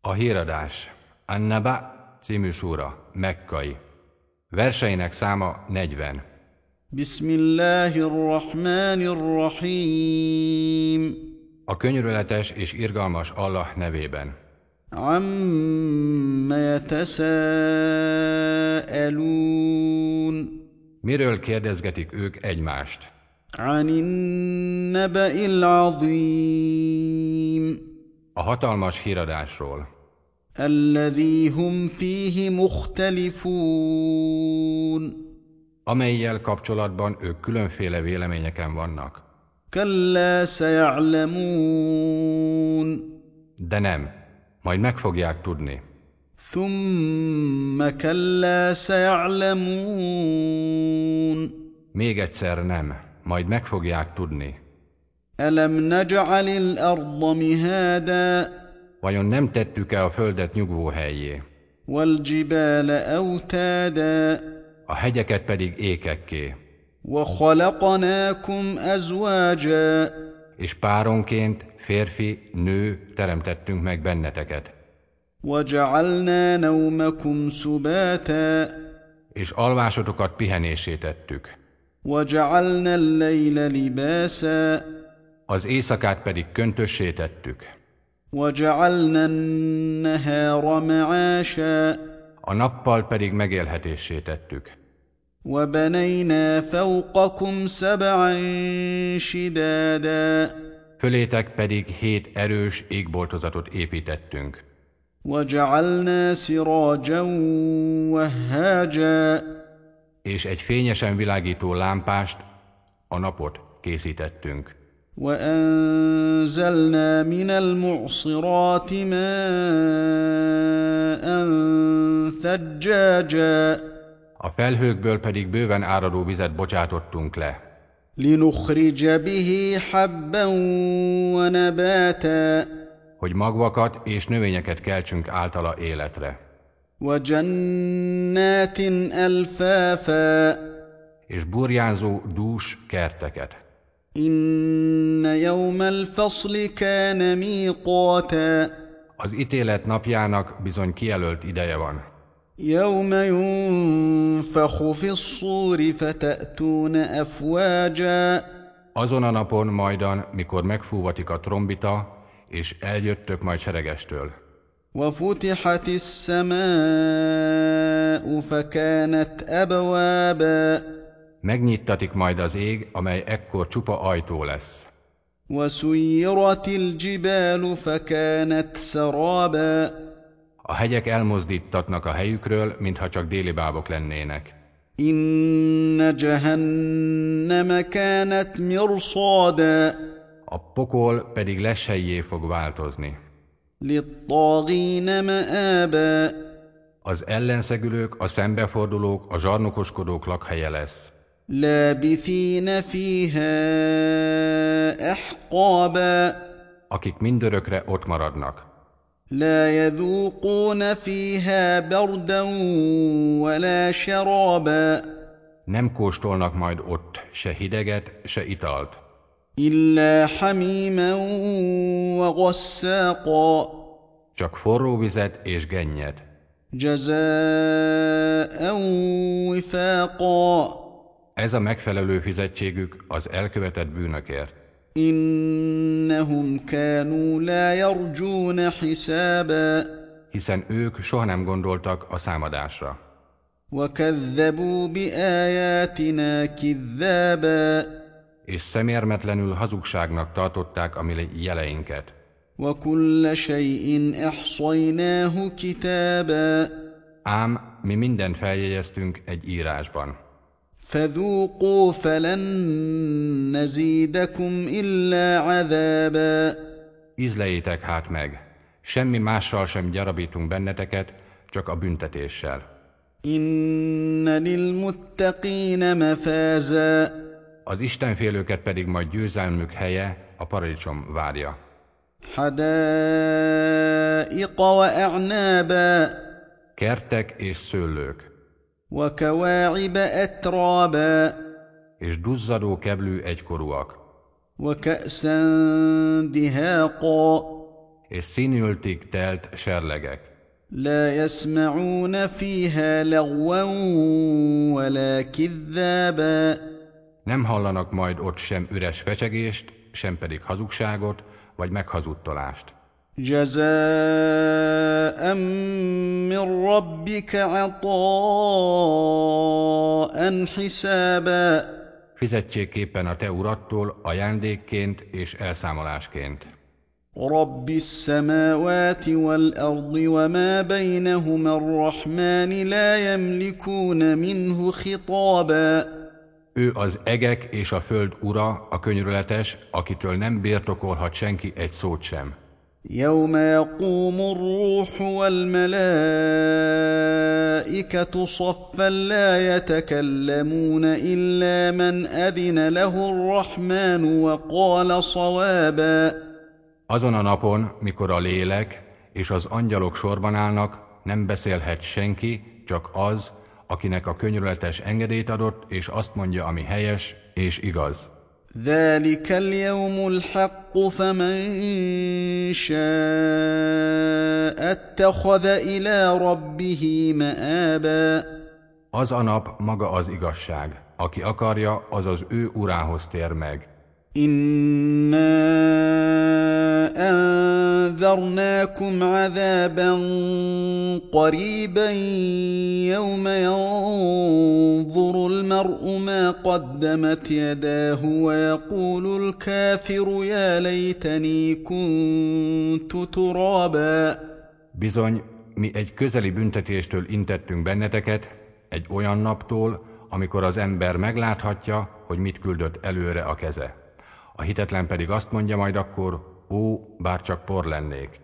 A híradás Annaba című súra, mekkai. Verseinek száma 40. Bismillahirrahmanirrahim. A könyörületes és irgalmas Allah nevében. Amma yatasaalun. Miről kérdezgetik ők egymást? Anin neba'il azim A hatalmas híradásról, الذي هم فيه مختلفون amelyel kapcsolatban ők különféle véleményeken vannak. كلا سيعلمون De nem, majd meg fogják tudni. ثم كلا سيعلمون Még egyszer nem, majd meg fogják tudni. ألم نجعل الأرض مهادا Vajon nem tettük-e a földet nyugvó helyé, والجبال أوتادا a hegyeket pedig ékekké, وخلقناكم أزواجا és páronként férfi, nő teremtettünk meg benneteket, وجعلنا نومكم سباتا és alvásotokat pihenésé tettük, وجعلنا الليل لباسا az éjszakát pedig köntössé tettük. A nappal pedig megélhetésé tettük. Fölétek pedig hét erős égboltozatot építettünk. És egy fényesen világító lámpást, a napot készítettünk. وأنزلنا من المعصرات ماء ثجاجا A felhőkből pedig bőven áradó vizet bocsátottunk le, لنخرج به حبا ونباتا hogy magvakat és növényeket keltsünk általa életre, وجنات ألفافا és burjánzó dús kerteket. إن يوم الفصل كان ميقاتا Az ítélet napjának bizony kijelölt ideje van, يوم ينفخ في الصور فتأتون أفواجا azon a napon majdan, mikor megfúvatik a trombita, és eljöttök majd seregestől. وفتحت السماء فكانت أبوابا Megnyittatik majd az ég, amely ekkor csupa ajtó lesz. وسيرت الجبال فكانت سرابا A hegyek elmozdítatnak a helyükről, mintha csak déli bábok lennének. إن جهنم كانت مرصادا A pokol pedig lesejjé fog változni. للطاغين مآبا Az ellenszegülők, a szembefordulók, a zsarnokoskodók lakhelye lesz. لابثين فيها أحقابا Akik mindörökre ott maradnak. لا يذوقون فيها بردا ولا شرابا Nem kóstolnak majd ott se hideget, se italt, إلا حميما وغساقا csak forró vizet és gennyet, جزاء وفاقا Ez a megfelelő fizetségük az elkövetett bűnökért. إنهم كانوا لا يرجون حسابا Hiszen ők soha nem gondoltak a számadásra. وكذبوا بآياتنا كذابا És szemérmetlenül hazugságnak tartották a mi jeleinket. وكل شيء احصيناه كتابا Ám mi mindent feljegyeztünk egy írásban. فذوقوا فلن نزيدكم الا عذابا Ízlejétek hát meg, semmi mással sem gyarabítunk benneteket, csak a büntetéssel. ان للمتقين مفازا Az Istenfélőket pedig majd győzelmük helye, a paradicsom várja. حدائق واعنابا Kertek és szőlők, وكواعب اترابا és duzzadó keblű egykorúak, وكاسا دهاقا és színültig telt serlegek. لا يسمعون فيها لغوا ولا كذابا Nem hallanak majd ott sem üres fecsegést, sem pedig hazugságot, vagy meghazudtolást. جزاء من ربك عطاء حسابا Fizetségképpen a te urattól ajándékként és elszámolásként. رب السماوات والارض وما بينهما الرحمن لا يملكون منه خطابا Ő az egek és a föld ura, a könyörületes, akitől nem birtokolhat senki egy szót sem. يوم يقوم الروح والملائكه صفا لا يتكلمون الا من اذن له الرحمن وقال صوابا Azon a napon, mikor a lélek és az angyalok sorban állnak, nem beszélhet senki, csak az, akinek a könyörületes engedélyt adott, és azt mondja, ami helyes és igaz. ذلك اليوم الحق فمن شاء اتخذ إلى ربه مآبا Az a nap maga az igazság. Aki akarja, az az ő urához tér meg. انا انذرناكم عذابا قريبا يوم ينظر المرء ما قدمت يداه ويقول الكافر يا ليتني كنت ترابا Bizony, mi egy közeli büntetéstől intettünk benneteket, egy olyan naptól, amikor az ember megláthatja, hogy mit küldött előre a keze. A hitetlen pedig azt mondja majd akkor, ó, bár csak por lennék.